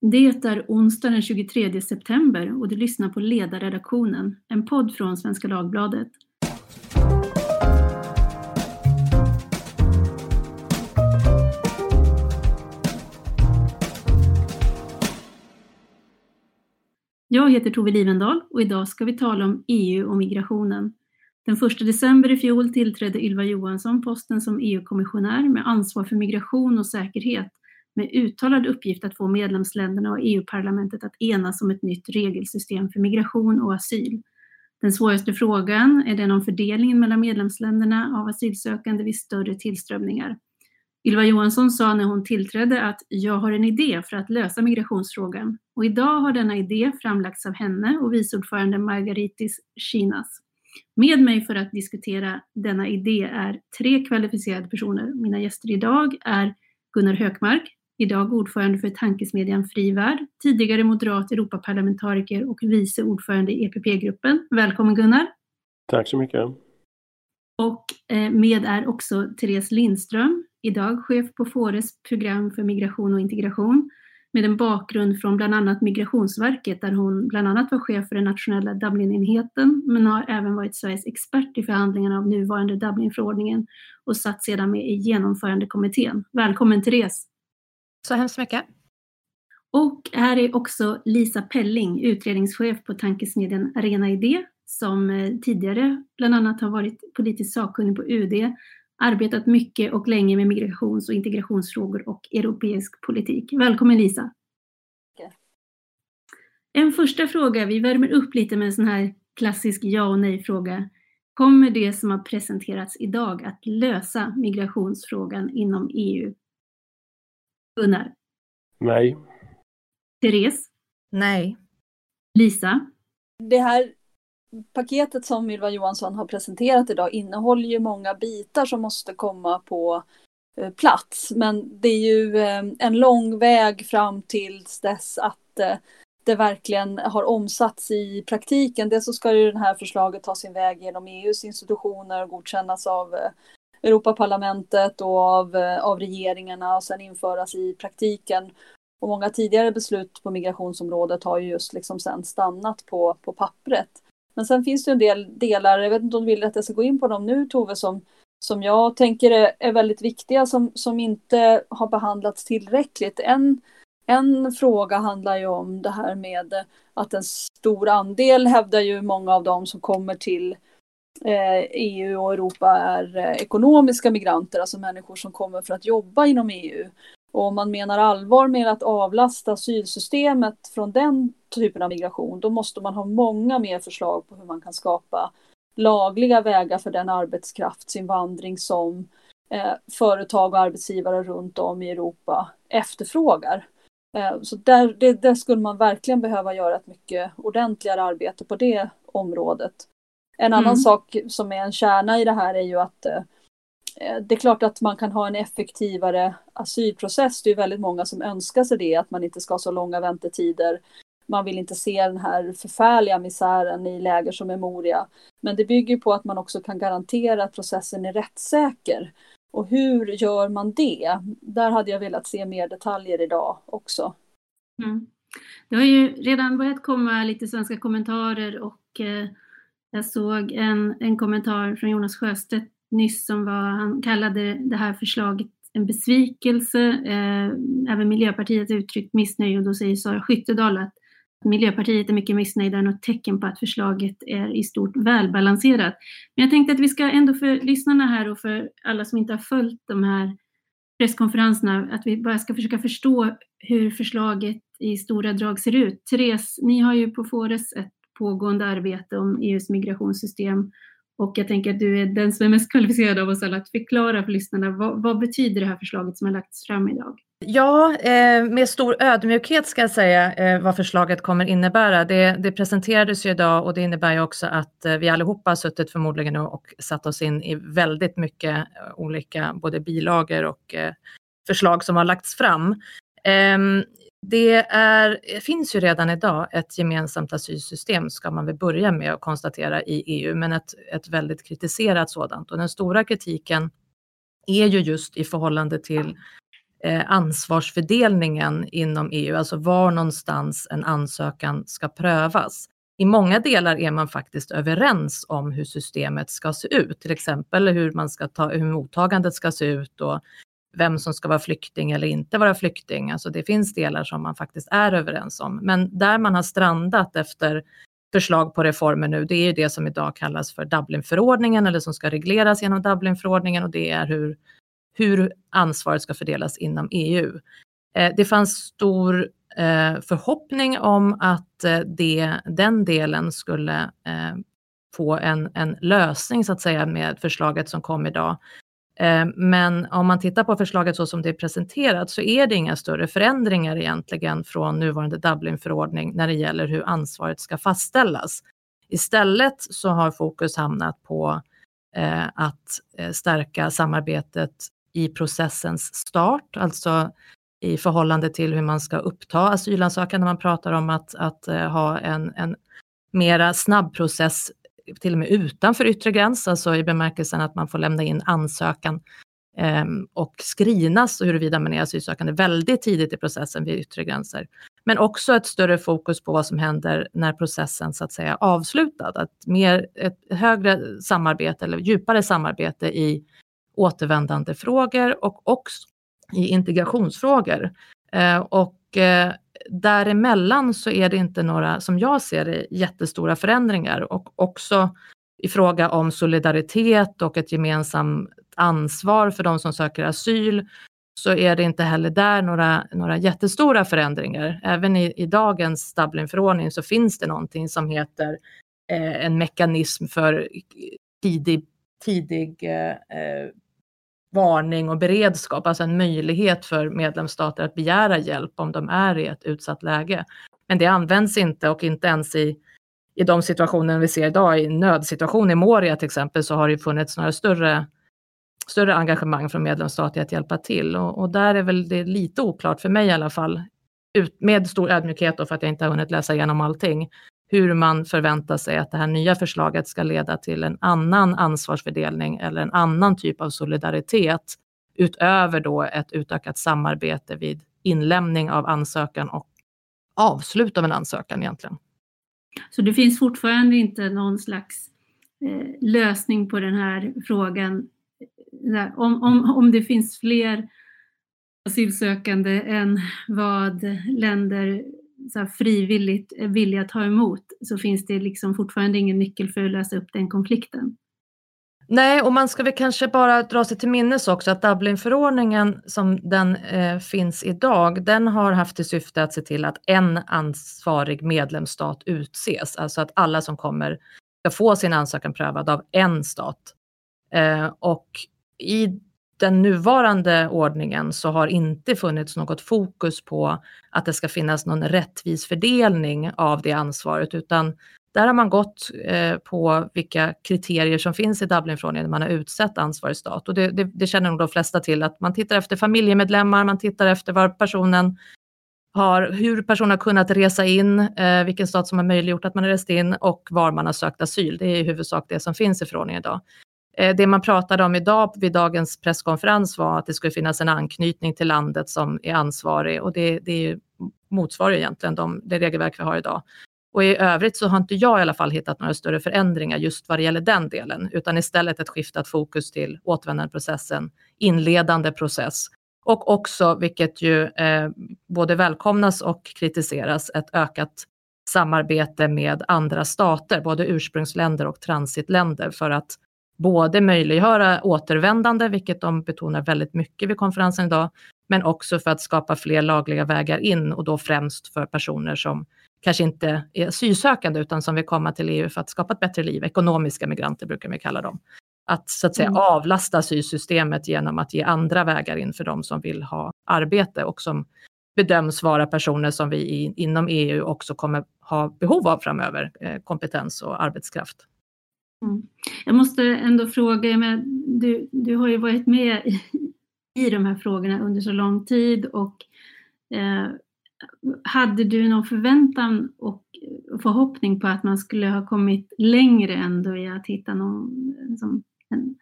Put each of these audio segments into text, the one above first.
Det är onsdag den 23 september och du lyssnar på Ledarredaktionen, en podd från Svenska Dagbladet. Jag heter Tove Livendal och idag ska vi tala om EU och migrationen. Den 1 december i fjol tillträdde Ylva Johansson posten som EU-kommissionär med ansvar för migration och säkerhet med uttalad uppgift att få medlemsländerna och EU-parlamentet att enas om ett nytt regelsystem för migration och asyl. Den svåraste frågan är den om fördelningen mellan medlemsländerna av asylsökande vid större tillströmningar. Ylva Johansson sa när hon tillträdde att jag har en idé för att lösa migrationsfrågan och idag har denna idé framlagts av henne och viceordförande Margaritis Chinas. Med mig för att diskutera denna idé är tre kvalificerade personer. Mina gäster idag är Gunnar Hökmark, idag ordförande för tankesmedjan Frivärd, tidigare moderat Europaparlamentariker och vice ordförande i EPP-gruppen. Välkommen Gunnar! Tack så mycket! Och eh, med är också Therese Lindström, idag chef på Fores program för migration och integration med en bakgrund från bland annat Migrationsverket där hon bland annat var chef för den nationella Dublinenheten men har även varit Sveriges expert i förhandlingarna av nuvarande Dublinförordningen och satt sedan med i genomförandekommittén. Välkommen Therese! Så hemskt mycket! Och här är också Lisa Pelling, utredningschef på tankesmedjan Arena Idé som eh, tidigare bland annat har varit politiskt sakkunnig på UD arbetat mycket och länge med migrations och integrationsfrågor och europeisk politik. Välkommen Lisa! En första fråga, vi värmer upp lite med en sån här klassisk ja och nej-fråga. Kommer det som har presenterats idag att lösa migrationsfrågan inom EU? Gunnar? Nej. Therese? Nej. Lisa? Det här paketet som Ylva Johansson har presenterat idag innehåller ju många bitar som måste komma på eh, plats. Men det är ju eh, en lång väg fram tills dess att eh, det verkligen har omsatts i praktiken. Dels så ska ju det här förslaget ta sin väg genom EUs institutioner och godkännas av Europaparlamentet och av, eh, av regeringarna och sen införas i praktiken. Och många tidigare beslut på migrationsområdet har ju just liksom sen stannat på, på pappret. Men sen finns det en del delar, jag vet inte om du vill att jag ska gå in på dem nu Tove, som, som jag tänker är, är väldigt viktiga som, som inte har behandlats tillräckligt. En, en fråga handlar ju om det här med att en stor andel hävdar ju många av dem som kommer till Eh, EU och Europa är eh, ekonomiska migranter, alltså människor som kommer för att jobba inom EU. Och om man menar allvar med att avlasta asylsystemet från den typen av migration, då måste man ha många mer förslag på hur man kan skapa lagliga vägar för den arbetskraftsinvandring som eh, företag och arbetsgivare runt om i Europa efterfrågar. Eh, så där, det, där skulle man verkligen behöva göra ett mycket ordentligare arbete på det området. En annan mm. sak som är en kärna i det här är ju att eh, det är klart att man kan ha en effektivare asylprocess. Det är väldigt många som önskar sig det, att man inte ska ha så långa väntetider. Man vill inte se den här förfärliga misären i läger som är Moria. Men det bygger på att man också kan garantera att processen är rättssäker. Och hur gör man det? Där hade jag velat se mer detaljer idag också. Mm. Det har ju redan börjat komma lite svenska kommentarer och eh, jag såg en, en kommentar från Jonas Sjöstedt nyss som var, han kallade det här förslaget en besvikelse. Eh, även Miljöpartiet har uttryckt missnöje och då säger Sara Skyttedal att Miljöpartiet är mycket missnöjda och ett tecken på att förslaget är i stort välbalanserat. Men jag tänkte att vi ska ändå för lyssnarna här och för alla som inte har följt de här presskonferenserna, att vi bara ska försöka förstå hur förslaget i stora drag ser ut. Therese, ni har ju på Fores ett pågående arbete om EUs migrationssystem och jag tänker att du är den som är mest kvalificerad av oss alla att förklara för lyssnarna vad, vad betyder det här förslaget som har lagts fram idag? Ja, eh, med stor ödmjukhet ska jag säga eh, vad förslaget kommer innebära. Det, det presenterades ju idag och det innebär ju också att eh, vi allihopa har suttit förmodligen och satt oss in i väldigt mycket eh, olika både bilagor och eh, förslag som har lagts fram. Ehm, det är, finns ju redan idag ett gemensamt asylsystem, ska man väl börja med att konstatera i EU, men ett, ett väldigt kritiserat sådant. Och den stora kritiken är ju just i förhållande till eh, ansvarsfördelningen inom EU, alltså var någonstans en ansökan ska prövas. I många delar är man faktiskt överens om hur systemet ska se ut, till exempel hur, man ska ta, hur mottagandet ska se ut och vem som ska vara flykting eller inte vara flykting. Alltså det finns delar som man faktiskt är överens om. Men där man har strandat efter förslag på reformer nu, det är ju det som idag kallas för Dublinförordningen eller som ska regleras genom Dublinförordningen och det är hur, hur ansvaret ska fördelas inom EU. Eh, det fanns stor eh, förhoppning om att eh, det, den delen skulle eh, få en, en lösning så att säga med förslaget som kom idag. Eh, men om man tittar på förslaget så som det är presenterat så är det inga större förändringar egentligen från nuvarande Dublinförordning när det gäller hur ansvaret ska fastställas. Istället så har fokus hamnat på eh, att eh, stärka samarbetet i processens start, alltså i förhållande till hur man ska uppta asylansökan när man pratar om att, att ha en, en mera snabb process till och med utanför yttre gräns, alltså i bemärkelsen att man får lämna in ansökan ehm, och screenas huruvida man är asylsökande väldigt tidigt i processen vid yttre gränser. Men också ett större fokus på vad som händer när processen så att säga är avslutad. Att mer, ett högre samarbete eller djupare samarbete i återvändandefrågor och också i integrationsfrågor. Eh, och eh, däremellan så är det inte några, som jag ser det, jättestora förändringar och också i fråga om solidaritet och ett gemensamt ansvar för de som söker asyl så är det inte heller där några, några jättestora förändringar. Även i, i dagens Dublinförordning så finns det någonting som heter eh, en mekanism för tidig, tidig eh, eh varning och beredskap, alltså en möjlighet för medlemsstater att begära hjälp om de är i ett utsatt läge. Men det används inte och inte ens i, i de situationer vi ser idag, i nödsituation i Moria till exempel, så har det funnits några större, större engagemang från medlemsstater att hjälpa till. Och, och, där är väl det lite oklart för mig i alla fall, ut, med stor ödmjukhet då för att jag inte har hunnit läsa igenom allting, hur man förväntar sig att det här nya förslaget ska leda till en annan ansvarsfördelning eller en annan typ av solidaritet utöver då ett utökat samarbete vid inlämning av ansökan och avslut av en ansökan egentligen. Så det finns fortfarande inte någon slags eh, lösning på den här frågan om, om, om det finns fler asylsökande än vad länder så frivilligt är villiga att ta emot så finns det liksom fortfarande ingen nyckel för att lösa upp den konflikten. Nej, och man ska väl kanske bara dra sig till minnes också att Dublinförordningen som den eh, finns idag, den har haft till syfte att se till att en ansvarig medlemsstat utses, alltså att alla som kommer ska få sin ansökan prövad av en stat. Eh, och i den nuvarande ordningen så har inte funnits något fokus på att det ska finnas någon rättvis fördelning av det ansvaret, utan där har man gått eh, på vilka kriterier som finns i Dublinförordningen när man har utsett ansvarig stat. Och det, det, det, känner nog de flesta till, att man tittar efter familjemedlemmar, man tittar efter var personen har, hur personen har kunnat resa in, eh, vilken stat som har möjliggjort att man har rest in och var man har sökt asyl. Det är i huvudsak det som finns i förordningen idag. Eh, det man pratade om idag vid dagens presskonferens var att det skulle finnas en anknytning till landet som är ansvarig och det, det motsvarar egentligen de, det regelverk vi har idag. Och i övrigt så har inte jag i alla fall hittat några större förändringar just vad det gäller den delen, utan istället ett skiftat fokus till återvändandeprocessen, inledande process och också, vilket ju eh, både välkomnas och kritiseras, ett ökat samarbete med andra stater, både ursprungsländer och transitländer för att både möjliggöra återvändande, vilket de betonar väldigt mycket vid konferensen idag, men också för att skapa fler lagliga vägar in och då främst för personer som kanske inte är asylsökande utan som vill komma till EU för att skapa ett bättre liv. Ekonomiska migranter brukar vi kalla dem. Att så att säga mm. avlasta asylsystemet genom att ge andra vägar in för de som vill ha arbete och som bedöms vara personer som vi inom EU också kommer ha behov av framöver, eh, kompetens och arbetskraft. Mm. Jag måste ändå fråga, men du, du har ju varit med i, i de här frågorna under så lång tid och eh, hade du någon förväntan och förhoppning på att man skulle ha kommit längre ändå i att hitta någon, som en,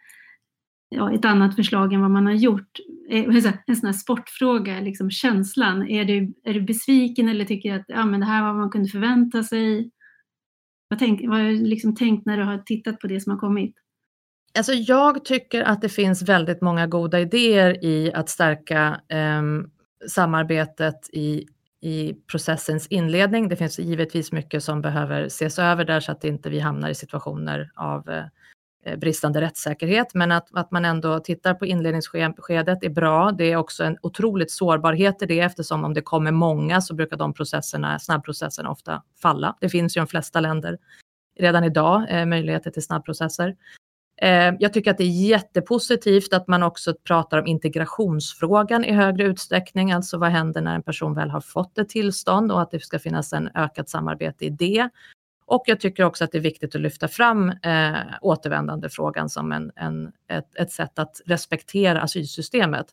ja, ett annat förslag än vad man har gjort? Eh, en sån här sportfråga, liksom känslan. Är du, är du besviken eller tycker att ja, men det här var vad man kunde förvänta sig? Vad, tänk, vad har du liksom tänkt när du har tittat på det som har kommit? Alltså jag tycker att det finns väldigt många goda idéer i att stärka eh, samarbetet i, i processens inledning. Det finns givetvis mycket som behöver ses över där så att inte vi hamnar i situationer av eh, Eh, Eh, bristande rättssäkerhet, men att, att man ändå tittar på inledningsskedet är bra. Det är också en otroligt sårbarhet i det eftersom om det kommer många så brukar de processerna, snabbprocesserna ofta falla. Det finns ju i de flesta länder redan idag eh, möjligheter till snabbprocesser. Eh, jag tycker att det är jättepositivt att man också pratar om integrationsfrågan i högre utsträckning, alltså vad händer när en person väl har fått ett tillstånd och att det ska finnas en ökat samarbete i det. Och jag tycker också att det är viktigt att lyfta fram eh, återvändandefrågan som en, en, ett, ett sätt att respektera asylsystemet.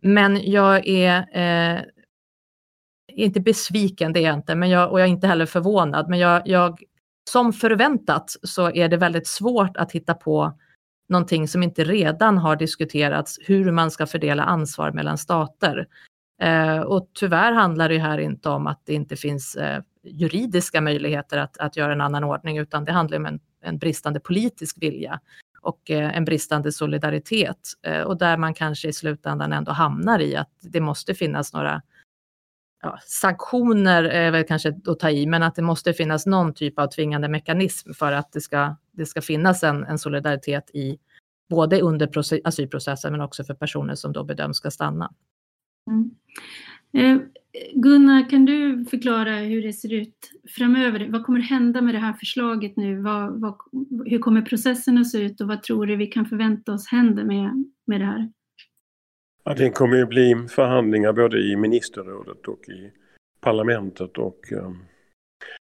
Men jag är eh, inte besviken, det är jag inte, men jag, och jag är inte heller förvånad. Men jag, jag, som förväntat så är det väldigt svårt att hitta på någonting som inte redan har diskuterats, hur man ska fördela ansvar mellan stater. Eh, och tyvärr handlar det här inte om att det inte finns eh, juridiska möjligheter att, att göra en annan ordning, utan det handlar om en, en bristande politisk vilja och eh, en bristande solidaritet. Eh, och där man kanske i slutändan ändå hamnar i att det måste finnas några ja, sanktioner, är väl kanske att ta i, men att det måste finnas någon typ av tvingande mekanism för att det ska, det ska finnas en, en solidaritet i både under asylprocessen men också för personer som då bedöms ska stanna. Mm. Eh, Gunnar, kan du förklara hur det ser ut framöver? Vad kommer hända med det här förslaget nu? Vad, vad, hur kommer processen att se ut och vad tror du vi kan förvänta oss händer med, med det här? Ja, det kommer ju bli förhandlingar både i ministerrådet och i parlamentet och um,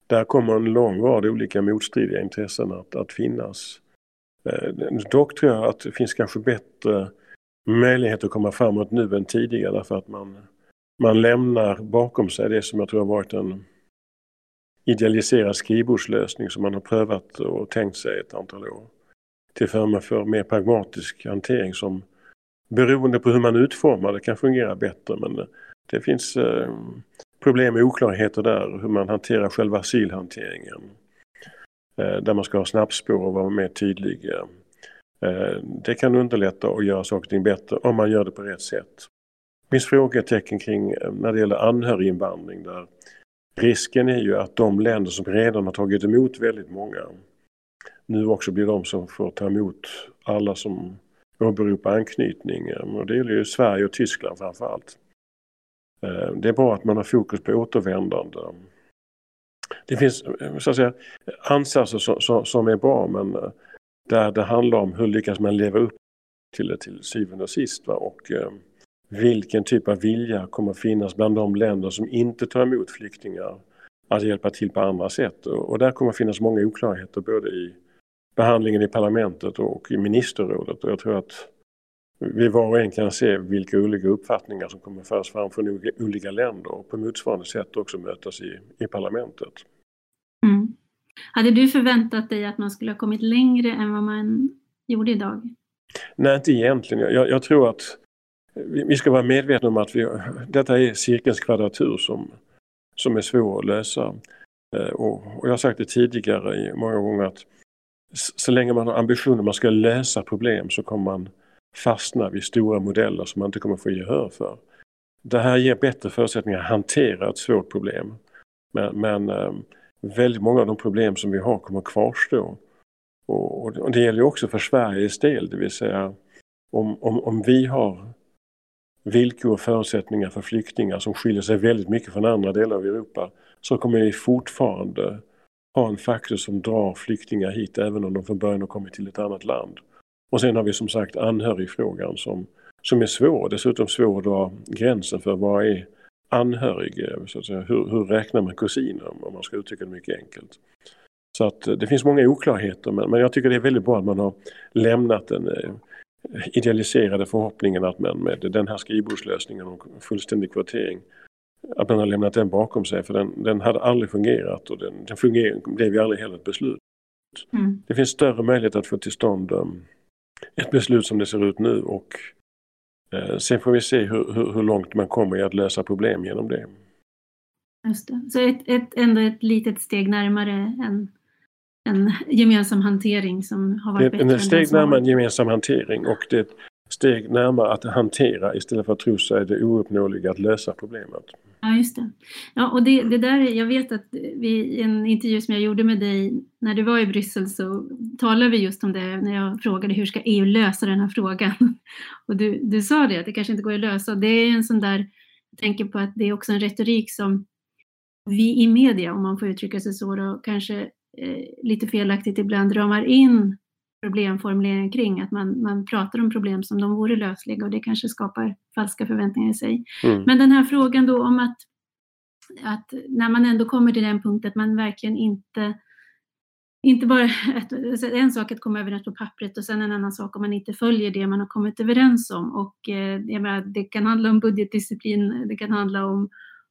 där kommer en lång rad olika motstridiga intressen att, att finnas. Eh, dock tror jag att det finns kanske bättre möjlighet att komma framåt nu än tidigare därför att man man lämnar bakom sig det som jag tror har varit en idealiserad skrivbordslösning som man har prövat och tänkt sig ett antal år. Till förmån för mer pragmatisk hantering som beroende på hur man utformar det kan fungera bättre men det finns eh, problem och oklarheter där hur man hanterar själva asylhanteringen. Eh, där man ska ha snabbspår och vara mer tydlig. Eh, Eh, det kan underlätta och göra saker och ting bättre om man gör det på rätt sätt Det finns frågetecken kring eh, när det gäller anhöriginvandring där risken är ju att de länder som redan har tagit emot väldigt många nu också blir de som får ta emot alla som åberopar anknytning. Eh, och det gäller ju Sverige och Tyskland framför allt. Det är bra att man har fokus på återvändande. Det finns så att säga, ansatser som, är bra men där det handlar om hur lyckas man leva upp till det till syvende och sist. Va? Och, eh, vilken typ av vilja kommer finnas bland de länder som inte tar emot flyktingar att hjälpa till på andra sätt. Och där kommer finnas många oklarheter både i behandlingen i parlamentet och i ministerrådet. Och jag tror att vi var och en kan se vilka olika uppfattningar som kommer föras fram från olika länder och på motsvarande sätt också mötas i, i parlamentet. Hade du förväntat dig att man skulle ha kommit längre än vad man gjorde idag? Nej, inte egentligen. Jag, jag tror att vi ska vara medvetna om att vi, detta är cirkelns kvadratur som, som är svår att lösa. Eh, och, och jag har sagt det tidigare många gånger att så länge man har ambitionen att man ska lösa problem så kommer man fastna vid stora modeller som man inte kommer få gehör för. Det här ger bättre förutsättningar att hantera ett svårt problem. Men, men eh, väldigt många av de problem som vi har kommer kvarstå. Och, och det gäller också för Sveriges del, det vill säga om, om, om vi har villkor och förutsättningar för flyktingar som skiljer sig väldigt mycket från andra delar av Europa så kommer vi fortfarande ha en faktor som drar flyktingar hit även om de från början har kommit till ett annat land. Och sen har vi som sagt anhörigfrågan som, som är svår, dessutom svår att dra gränsen för vad är anhörig, så att säga. Hur, hur räknar man kusiner om man ska uttrycka det mycket enkelt. Så att det finns många oklarheter men, men jag tycker det är väldigt bra att man har lämnat en idealiserade förhoppningen att man med den här skrivbordslösningen och fullständig kvotering att man har lämnat den bakom sig för den, den hade aldrig fungerat och den, den fungerade, blev ju aldrig heller ett beslut. Mm. Det finns större möjlighet att få till stånd um, ett beslut som det ser ut nu och Eh, sen får vi se hur, hur, hur, långt man kommer i att lösa problem genom det. Just det. Så ett, ett, ändå ett litet steg närmare en, en gemensam hantering som har varit bättre. Ett steg närmare en gemensam hantering och det steg närmare att hantera istället för att tro sig det ouppnåeliga att lösa problemet. Ja, just det. Ja, och det, det där, jag vet att vi, i en intervju som jag gjorde med dig när du var i Bryssel så talade vi just om det när jag frågade hur ska EU lösa den här frågan? Och du, du sa det, att det kanske inte går att lösa. Det är en sån där, jag tänker på att det är också en retorik som vi i media, om man får uttrycka sig så, då, kanske eh, lite felaktigt ibland ramar in problemformuleringen kring, att man, man pratar om problem som de vore lösliga och det kanske skapar falska förväntningar i sig. Mm. Men den här frågan då om att, att när man ändå kommer till den punkt att man verkligen inte inte bara ett, alltså en sak att komma överens på pappret och sen en annan sak om man inte följer det man har kommit överens om. Och eh, menar, det kan handla om budgetdisciplin, det kan handla om,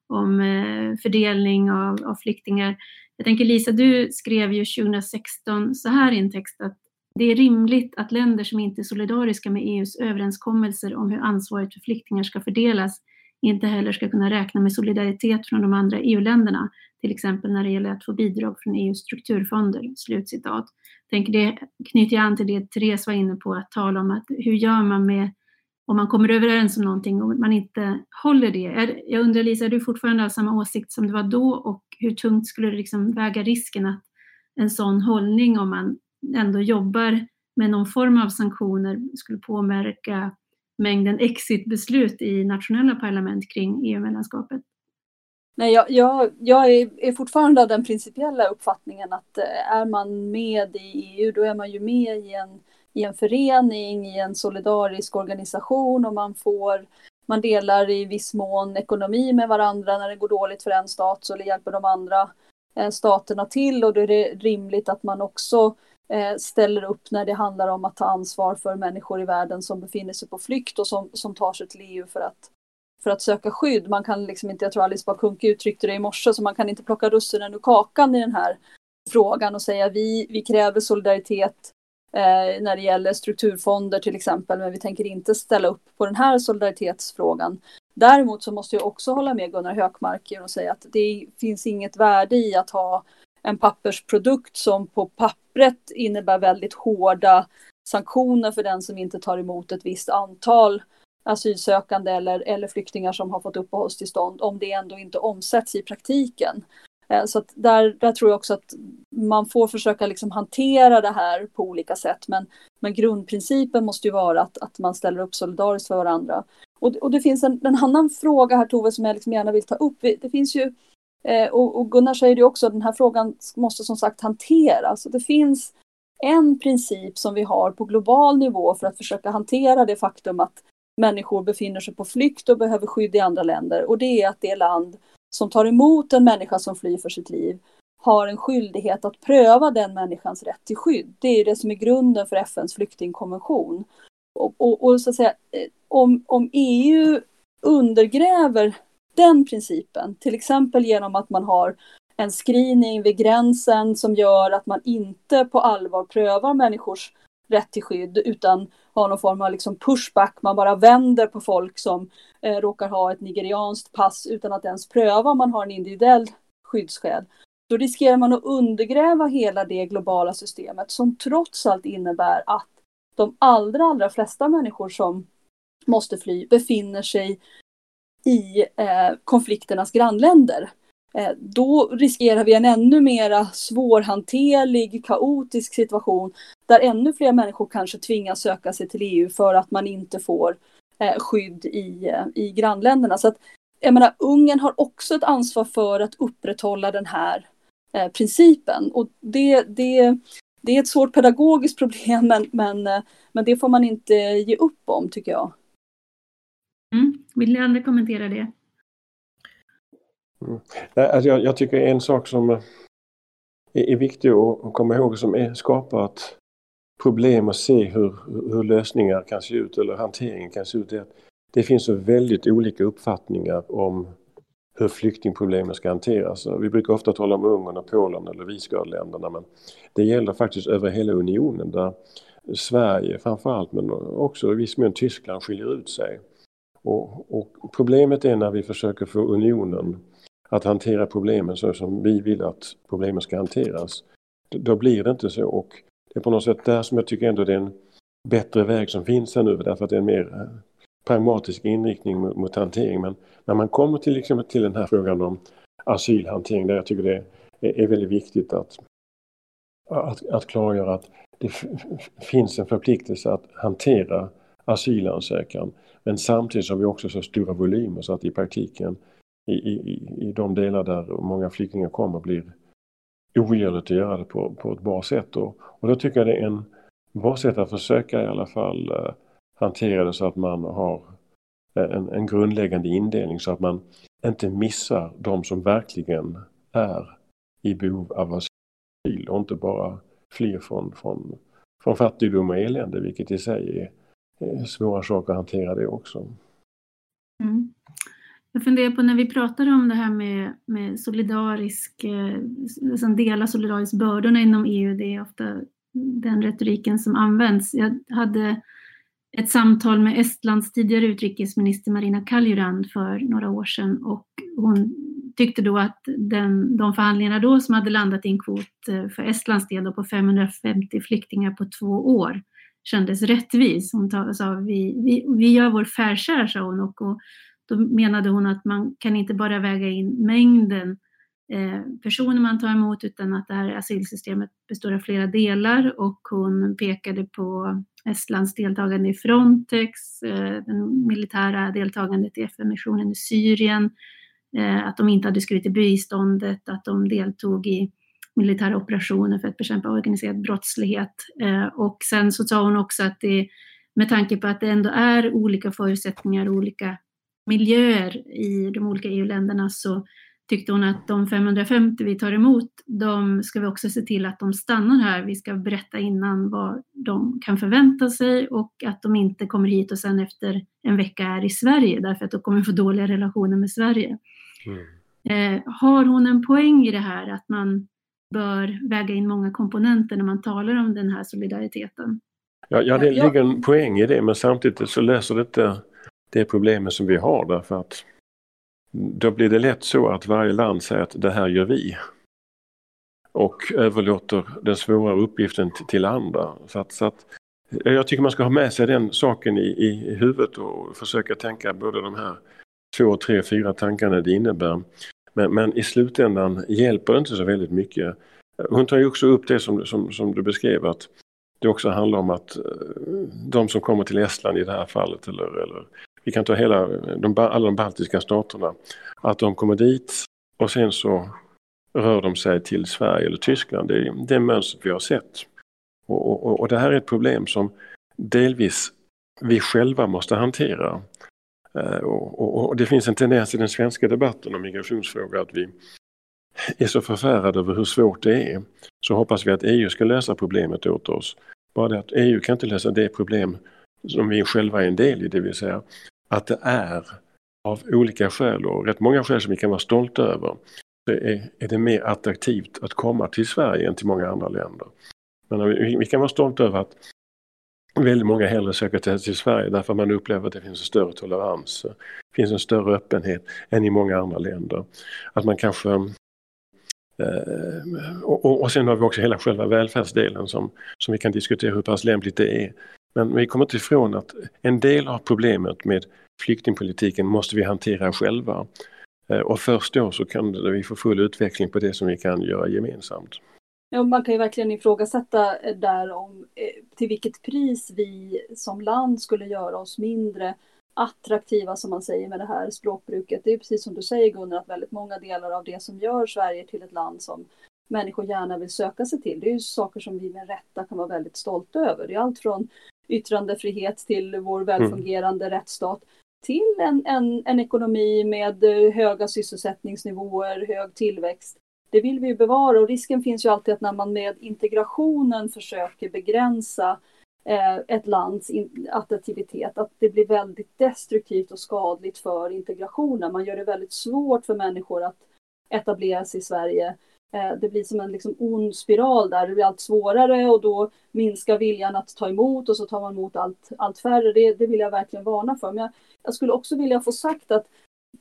om eh, fördelning av, av flyktingar. Jag tänker Lisa, du skrev ju 2016 så här i en text att det är rimligt att länder som inte är solidariska med EUs överenskommelser om hur ansvaret för flyktingar ska fördelas inte heller ska kunna räkna med solidaritet från de andra EU-länderna, till exempel när det gäller att få bidrag från EUs strukturfonder. Slutcitat. Tänker det knyter jag an till det Therese var inne på, att tala om att hur gör man med om man kommer överens om någonting och man inte håller det. Jag undrar Lisa, är du fortfarande av samma åsikt som du var då och hur tungt skulle det liksom väga risken att en sån hållning om man ändå jobbar med någon form av sanktioner skulle påverka mängden exitbeslut i nationella parlament kring EU-medlemskapet? Nej, jag, jag, jag är, fortfarande av den principiella uppfattningen att eh, är man med i EU då är man ju med i en, i en förening, i en solidarisk organisation och man får man delar i viss mån ekonomi med varandra. När det går dåligt för en stat så hjälper de andra eh, staterna till och då är det rimligt att man också Eh, Eh, ställer upp när det handlar om att ta ansvar för människor i världen som befinner sig på flykt och som, som tar sig till EU för att, för att söka skydd. Man kan liksom inte, jag tror Alice Bah Kuhnke uttryckte det i morse, så man kan inte plocka russinen ur kakan i den här frågan och säga vi, vi kräver solidaritet eh, när det gäller strukturfonder till exempel, men vi tänker inte ställa upp på den här solidaritetsfrågan. Däremot så måste jag också hålla med Gunnar Hökmark och säga att det finns inget värde i att ha en pappersprodukt som på pappret innebär väldigt hårda sanktioner för den som inte tar emot ett visst antal asylsökande eller, eller flyktingar som har fått uppehållstillstånd om det ändå inte omsätts i praktiken. Eh, så att där, där tror jag också att man får försöka liksom hantera det här på olika sätt. Men, men grundprincipen måste ju vara att, att man ställer upp solidariskt för varandra. Och, och det finns en, en annan fråga här Tove som jag liksom gärna vill ta upp. Det finns ju Eh, och, och, Gunnar säger det också, den här frågan måste som sagt hanteras. det finns en princip som vi har på global nivå för att försöka hantera det faktum att människor befinner sig på flykt och behöver skydd i andra länder. Och det är att det land som tar emot en människa som flyr för sitt liv har en skyldighet att pröva den människans rätt till skydd. Det är det som är grunden för FNs flyktingkonvention. Och, och, och så att säga, eh, om, om EU undergräver den principen, till exempel genom att man har en screening vid gränsen som gör att man inte på allvar prövar människors rätt till skydd utan har någon form av liksom pushback, man bara vänder på folk som eh, råkar ha ett nigerianskt pass utan att ens pröva om man har en individuell skyddsskäl. Då riskerar man att undergräva hela det globala systemet som trots allt innebär att de allra, allra flesta människor som måste fly befinner sig i eh, konflikternas grannländer. Eh, då riskerar vi en ännu mera svårhanterlig, kaotisk situation där ännu fler människor kanske tvingas söka sig till EU för att man inte får eh, skydd i, eh, i grannländerna. Så att, jag menar, Ungern har också ett ansvar för att upprätthålla den här eh, principen. Och det, det, det är ett svårt pedagogiskt problem men, men, eh, men det får man inte ge upp om tycker jag. Mm. Vill ni andra kommentera det? Mm. Alltså jag, jag, tycker en sak som eh, är, är viktig att komma ihåg som är skapat problem och se hur, hur lösningar kan se ut eller hanteringen kan se ut. är att Det finns så väldigt olika uppfattningar om hur flyktingproblemen ska hanteras. Vi brukar ofta tala om Ungern och Polen eller Visegrádländerna men det gäller faktiskt över hela unionen där Sverige framförallt men också i viss mån Tyskland skiljer ut sig. Och, och, problemet är när vi försöker få unionen att hantera problemen så som vi vill att problemen ska hanteras. Då blir det inte så och det är på något sätt där som jag tycker ändå det är en bättre väg som finns här nu därför att det är en mer eh, pragmatisk inriktning mot, mot hantering. Men när man kommer till, liksom, till den här frågan om asylhantering där jag tycker det är, är väldigt viktigt att, att, att klargöra att det finns en förpliktelse att hantera asylansökan. Men samtidigt har vi också så stora volymer så att i praktiken i, i, i de delar där många flyktingar kommer blir ogörligt att göra det på, på ett bra sätt. Och, och då tycker jag det är en bra sätt att försöka i alla fall eh, hantera det så att man har eh, en, en grundläggande indelning så att man inte missar de som verkligen är i behov av asyl och inte bara flyr från, från, från fattigdom och elände vilket i sig är svåra saker att hantera det också. Mm. Jag funderar på när vi pratar om det här med, med solidarisk, eh, dela solidariskt bördorna inom EU, det är ofta den retoriken som används. Jag hade ett samtal med Estlands tidigare utrikesminister Marina Kaljurand för några år sedan och hon tyckte då att den, de förhandlingarna då som hade landat i en kvot eh, för Estlands del på 550 flyktingar på två år kändes rättvis. Hon sa vi, vi, vi gör vår fair share, sa hon och, och då menade hon att man kan inte bara väga in mängden eh, personer man tar emot utan att det här asylsystemet består av flera delar och hon pekade på Estlands deltagande i Frontex, eh, det militära deltagandet i FN-missionen i Syrien, eh, att de inte hade skurit i biståndet, att de deltog i militära operationer för att bekämpa organiserad brottslighet. Och sen så sa hon också att det med tanke på att det ändå är olika förutsättningar och olika miljöer i de olika EU-länderna så tyckte hon att de 550 vi tar emot, de ska vi också se till att de stannar här. Vi ska berätta innan vad de kan förvänta sig och att de inte kommer hit och sen efter en vecka är i Sverige därför att då kommer vi få dåliga relationer med Sverige. Mm. Eh, har hon en poäng i det här att man bör väga in många komponenter när man talar om den här solidariteten? Ja, ja det ligger en poäng i det men samtidigt så löser det inte det problemet som vi har därför att då blir det lätt så att varje land säger att det här gör vi. Och överlåter den svåra uppgiften till andra. Så att, så att, jag tycker man ska ha med sig den saken i, i huvudet och försöka tänka både de här två, tre, fyra tankarna det innebär. Men, men i slutändan hjälper det inte så väldigt mycket. Hon tar ju också upp det som, som, som du beskrev att det också handlar om att eh, de som kommer till Estland i det här fallet eller, eller vi kan ta hela, de, alla de baltiska staterna, att de kommer dit och sen så rör de sig till Sverige eller Tyskland. Det är det mönstret vi har sett. Och, och, och det här är ett problem som delvis vi själva måste hantera. Eh, och, och, och, det finns en tendens i den svenska debatten om migrationsfrågor att vi är så förfärade över hur svårt det är. Så hoppas vi att EU ska lösa problemet åt oss. Bara det att EU kan inte lösa det problem som vi själva är en del i, det vill säga att det är av olika skäl och rätt många skäl som vi kan vara stolta över så är, är det mer attraktivt att komma till Sverige än till många andra länder. Men vi, vi kan vara stolta över att väldigt många hellre söker sig till Sverige därför att man upplever att det finns en större tolerans, det finns en större öppenhet än i många andra länder. Att man kanske eh, och, och sen har vi också hela själva välfärdsdelen som, som vi kan diskutera hur pass lämpligt det är. Men vi kommer inte ifrån att en del av problemet med flyktingpolitiken måste vi hantera själva. Eh, och först då så kan vi få full utveckling på det som vi kan göra gemensamt. Ja, man kan ju verkligen ifrågasätta eh, där om eh, till vilket pris vi som land skulle göra oss mindre attraktiva som man säger med det här språkbruket. Det är precis som du säger Gunnar att väldigt många delar av det som gör Sverige till ett land som människor gärna vill söka sig till. Det är ju saker som vi med rätta kan vara väldigt stolta över. Det är allt från yttrandefrihet till vår välfungerande mm. rättsstat till en, en, en ekonomi med eh, höga sysselsättningsnivåer, hög tillväxt. Det vill vi ju bevara och risken finns ju alltid att när man med integrationen försöker begränsa eh, ett lands attraktivitet, att det blir väldigt destruktivt och skadligt för integrationen. Man gör det väldigt svårt för människor att etablera sig i Sverige eh, det blir som en liksom ond spiral där, det blir allt svårare och då minskar viljan att ta emot och så tar man emot allt, allt färre. Det, det vill jag verkligen varna för. Men jag, jag skulle också vilja få sagt att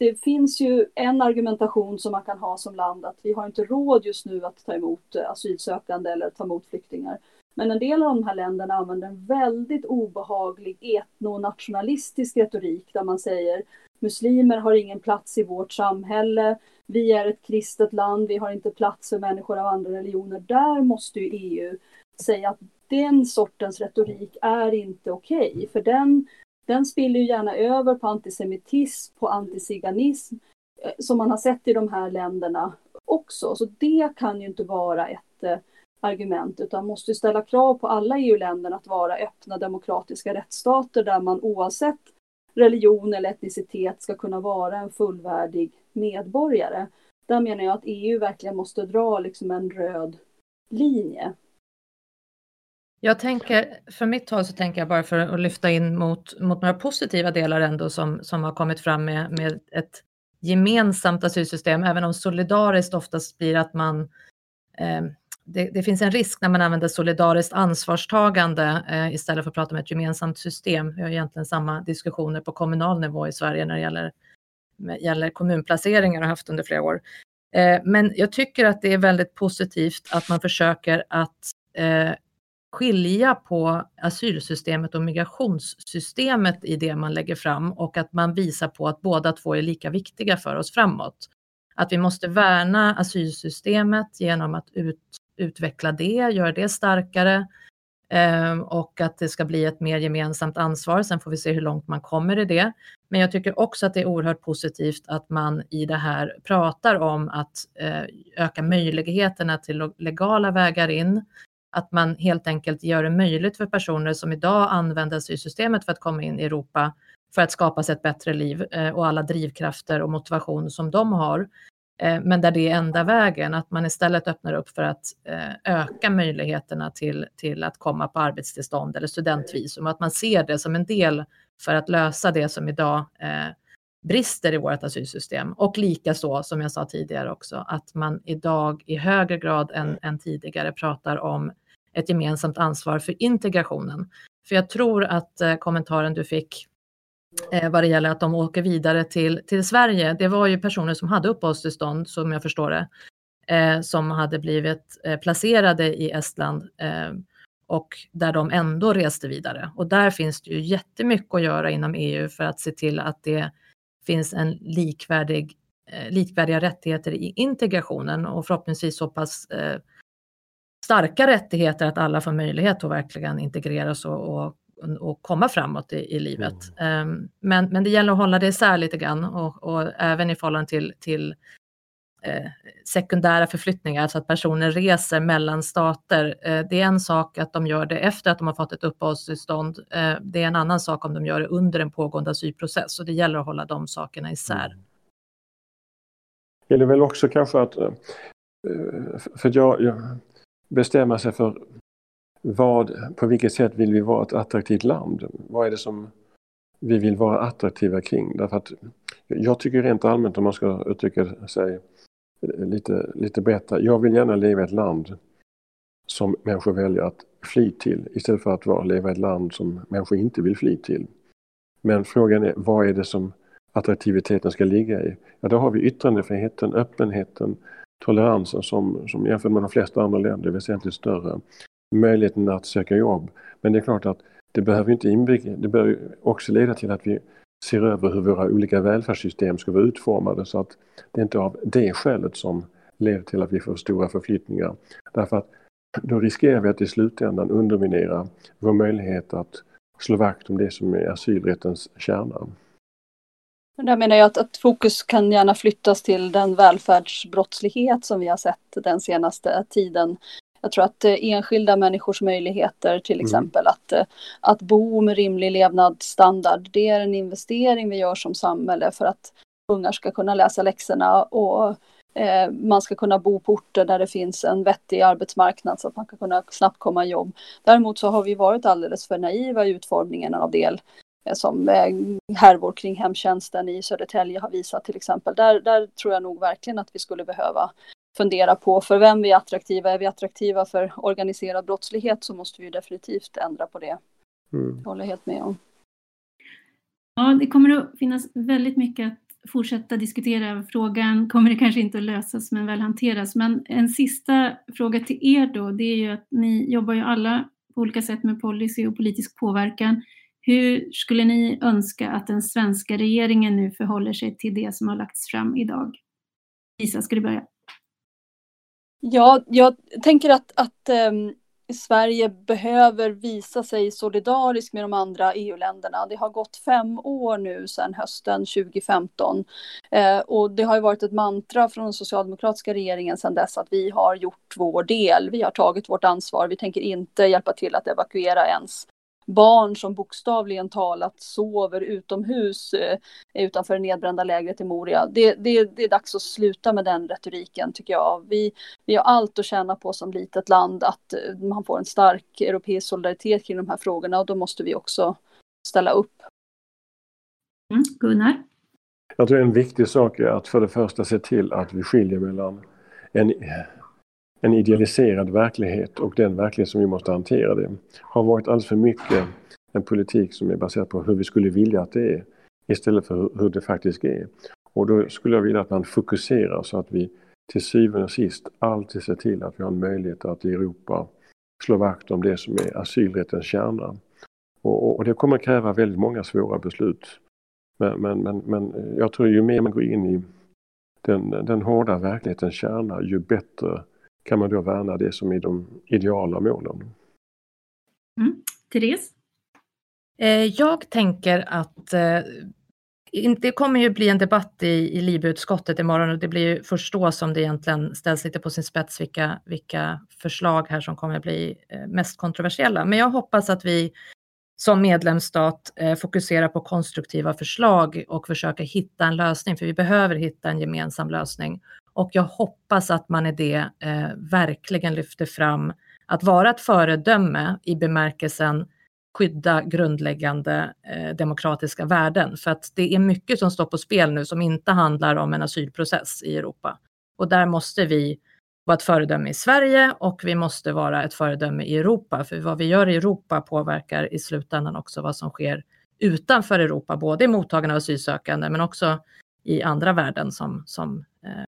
det finns ju en argumentation som man kan ha som land att vi har inte råd just nu att ta emot eh, asylsökande eller ta emot flyktingar. Men en del av de här länderna använder en väldigt obehaglig etnonationalistisk retorik där man säger muslimer har ingen plats i vårt samhälle, vi är ett kristet land, vi har inte plats för människor av andra religioner. Där måste ju EU säga att den sortens retorik är inte okej, okay, för den, den spiller ju gärna över på antisemitism, på antiziganism, eh, som man har sett i de här länderna också. Så det kan ju inte vara ett eh, argument utan måste ställa krav på alla EU-länder att vara öppna demokratiska rättsstater där man oavsett religion eller etnicitet ska kunna vara en fullvärdig medborgare. Där menar jag att EU verkligen måste dra liksom en röd linje. Jag tänker, för mitt håll så tänker jag bara för att lyfta in mot, mot några positiva delar ändå som, som har kommit fram med, med ett gemensamt asylsystem, även om solidariskt oftast blir att man eh, det, det, finns en risk när man använder solidariskt ansvarstagande eh, istället för att prata om ett gemensamt system. Vi har egentligen samma diskussioner på kommunal nivå i Sverige när det gäller, gäller kommunplaceringar och haft under flera år. Eh, men jag tycker att det är väldigt positivt att man försöker att eh, skilja på asylsystemet och migrationssystemet i det man lägger fram och att man visar på att båda två är lika viktiga för oss framåt. Att vi måste värna asylsystemet genom att ut, utveckla det, göra det starkare eh, och att det ska bli ett mer gemensamt ansvar. Sen får vi se hur långt man kommer i det. Men jag tycker också att det är oerhört positivt att man i det här pratar om att eh, öka möjligheterna till legala vägar in, att man helt enkelt gör det möjligt för personer som idag använder asylsystemet för att komma in i Europa för att skapa sig ett bättre liv eh, och alla drivkrafter och motivation som de har. Eh, men där det är enda vägen, att man istället öppnar upp för att eh, öka möjligheterna till, till att komma på arbetstillstånd eller studentvisum, att man ser det som en del för att lösa det som idag brister i vårt asylsystem. Och likaså, som jag sa tidigare också, att man idag i högre grad än, än tidigare pratar om ett gemensamt ansvar för integrationen. För jag tror att eh, kommentaren du fick eh, vad det gäller att de åker vidare till, till Sverige. Det var ju personer som hade uppehållstillstånd, som jag förstår det, eh, som hade blivit eh, placerade i Estland eh, och där de ändå reste vidare. Och där finns det ju jättemycket att göra inom EU för att se till att det finns en likvärdig, likvärdiga rättigheter i integrationen och förhoppningsvis så pass eh, starka rättigheter att alla får möjlighet att verkligen integreras och, och och komma framåt i, i livet. Mm. Um, men, men det gäller att hålla det isär lite grann och, och även i förhållande till, till eh, sekundära förflyttningar, alltså att personer reser mellan stater. Eh, det är en sak att de gör det efter att de har fått ett uppehållstillstånd. Eh, det är en annan sak om de gör det under en pågående asylprocess och det gäller att hålla de sakerna isär. Mm. Det gäller väl också kanske att, eh, för jag, jag bestämma sig för vad, på vilket sätt vill vi vara ett attraktivt land? Vad är det som vi vill vara attraktiva kring? Därför att jag tycker rent allmänt om man ska uttrycka sig lite, lite bättre. Jag vill gärna leva i ett land som människor väljer att fly till istället för att vara, leva i ett land som människor inte vill fly till. Men frågan är vad är det som attraktiviteten ska ligga i? Ja, då har vi yttrandefriheten, öppenheten, toleransen som, som jämfört med de flesta andra länder är väsentligt större möjligheten att söka jobb. Men det är klart att det behöver inte inbygga, det behöver också leda till att vi ser över hur våra olika välfärdssystem ska vara utformade så att det inte är av det skälet som leder till att vi får stora förflyttningar. Därför att då riskerar vi att i slutändan underminera vår möjlighet att slå vakt om det som är asylrättens kärna. Där menar jag att, att fokus kan gärna flyttas till den välfärdsbrottslighet som vi har sett den senaste tiden jag tror att eh, enskilda människors möjligheter till mm. exempel mm. att, eh, att bo med rimlig levnadsstandard, det är en investering vi gör som samhälle för att ungar ska kunna läsa läxorna och eh, man ska kunna bo på orter där det finns en vettig arbetsmarknad så att man kan kunna snabbt komma i jobb. Däremot så har vi varit alldeles för naiva i utformningen av del som eh, härvor kring hemtjänsten i Södertälje har visat till exempel. Där, där tror jag nog verkligen att vi skulle behöva fundera på för vem vi är attraktiva. Är vi attraktiva för organiserad brottslighet så måste vi definitivt ändra på det. Mm. Jag håller helt med om. Ja, det kommer att finnas väldigt mycket att fortsätta diskutera. Frågan kommer det kanske inte att lösas men väl hanteras. Men en sista fråga till er då, det är ju att ni jobbar ju alla på olika sätt med policy och politisk påverkan. Hur skulle ni önska att den svenska regeringen nu förhåller sig till det som har lagts fram idag? Lisa, ska du börja? Ja, jag tänker att, att ähm, Sverige behöver visa sig solidarisk med de andra EU-länderna. Det har gått fem år nu sedan hösten 2015 eh, och det har ju varit ett mantra från den socialdemokratiska regeringen sedan dess att vi har gjort vår del. Vi har tagit vårt ansvar. Vi tänker inte hjälpa till att evakuera ens barn som bokstavligen talat sover utomhus eh, utanför det nedbrända lägret i Moria. Det, det, det, är dags att sluta med den retoriken tycker jag. Vi, vi har allt att tjäna på som litet land att eh, man får en stark europeisk solidaritet kring de här frågorna och då måste vi också ställa upp. Mm, Gunnar? Jag tror en viktig sak är att för det första se till att vi skiljer mellan en en idealiserad verklighet och den verklighet som vi måste hantera det har varit alldeles för mycket en politik som är baserad på hur vi skulle vilja att det är istället för hur det faktiskt är. Och då skulle jag vilja att man fokuserar så att vi till syvende och sist alltid ser till att vi har en möjlighet att i Europa slå vakt om det som är asylrättens kärna. Och, och det kommer kräva väldigt många svåra beslut. Men, men, men, men jag tror ju mer man går in i den, den hårda verklighetens kärna ju bättre kan man då värna det som är de ideala målen. Mm. Therese? Eh, jag tänker att eh, det kommer ju bli en debatt i, i LIBE-utskottet imorgon och det blir ju först då som det egentligen ställs lite på sin spets vilka, vilka förslag här som kommer bli eh, mest kontroversiella. Men jag hoppas att vi som medlemsstat fokuserar på konstruktiva förslag och försöker hitta en lösning, för vi behöver hitta en gemensam lösning. Och jag hoppas att man i det eh, verkligen lyfter fram att vara ett föredöme i bemärkelsen skydda grundläggande eh, demokratiska värden. För att det är mycket som står på spel nu som inte handlar om en asylprocess i Europa. Och där måste vi vara ett föredöme i Sverige och vi måste vara ett föredöme i Europa. För vad vi gör i Europa påverkar i slutändan också vad som sker utanför Europa, både i mottagande av asylsökande men också i andra värden som, som eh,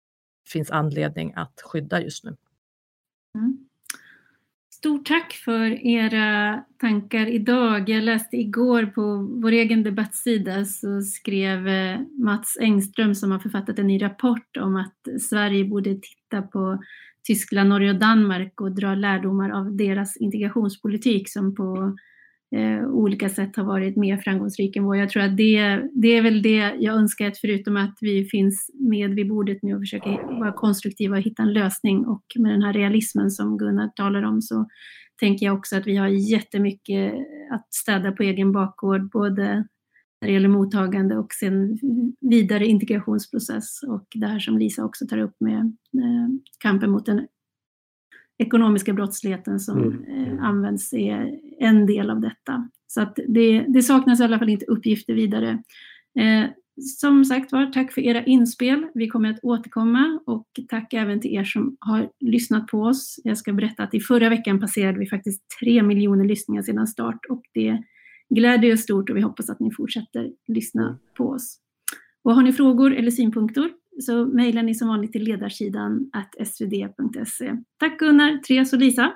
finns anledning att skydda just nu. Mm. Stort tack för era tankar idag. Jag läste igår på vår egen debattsida så skrev eh, Mats Engström som har författat en ny rapport om att Sverige borde titta på Tyskland, Norge och Danmark och dra lärdomar av deras integrationspolitik som på eh, olika sätt har varit mer framgångsrik än vår. Jag tror att det, det är väl det jag önskar, att förutom att vi finns med vid bordet nu och försöker vara konstruktiva och hitta en lösning och med den här realismen som Gunnar talar om så tänker jag också att vi har jättemycket att städa på egen bakgård, både när det gäller mottagande och sen vidare integrationsprocess och det här som Lisa också tar upp med eh, kampen mot den ekonomiska brottsligheten som mm. eh, används är en del av detta. Så att det, det saknas i alla fall inte uppgifter vidare. Eh, som sagt var, tack för era inspel. Vi kommer att återkomma och tack även till er som har lyssnat på oss. Jag ska berätta att i förra veckan passerade vi faktiskt tre miljoner lyssningar sedan start och det gläder oss stort och vi hoppas att ni fortsätter lyssna mm. på oss. Och har ni frågor eller synpunkter så mejlar ni som vanligt till ledarsidan svd.se. Tack Gunnar, Therese och Lisa.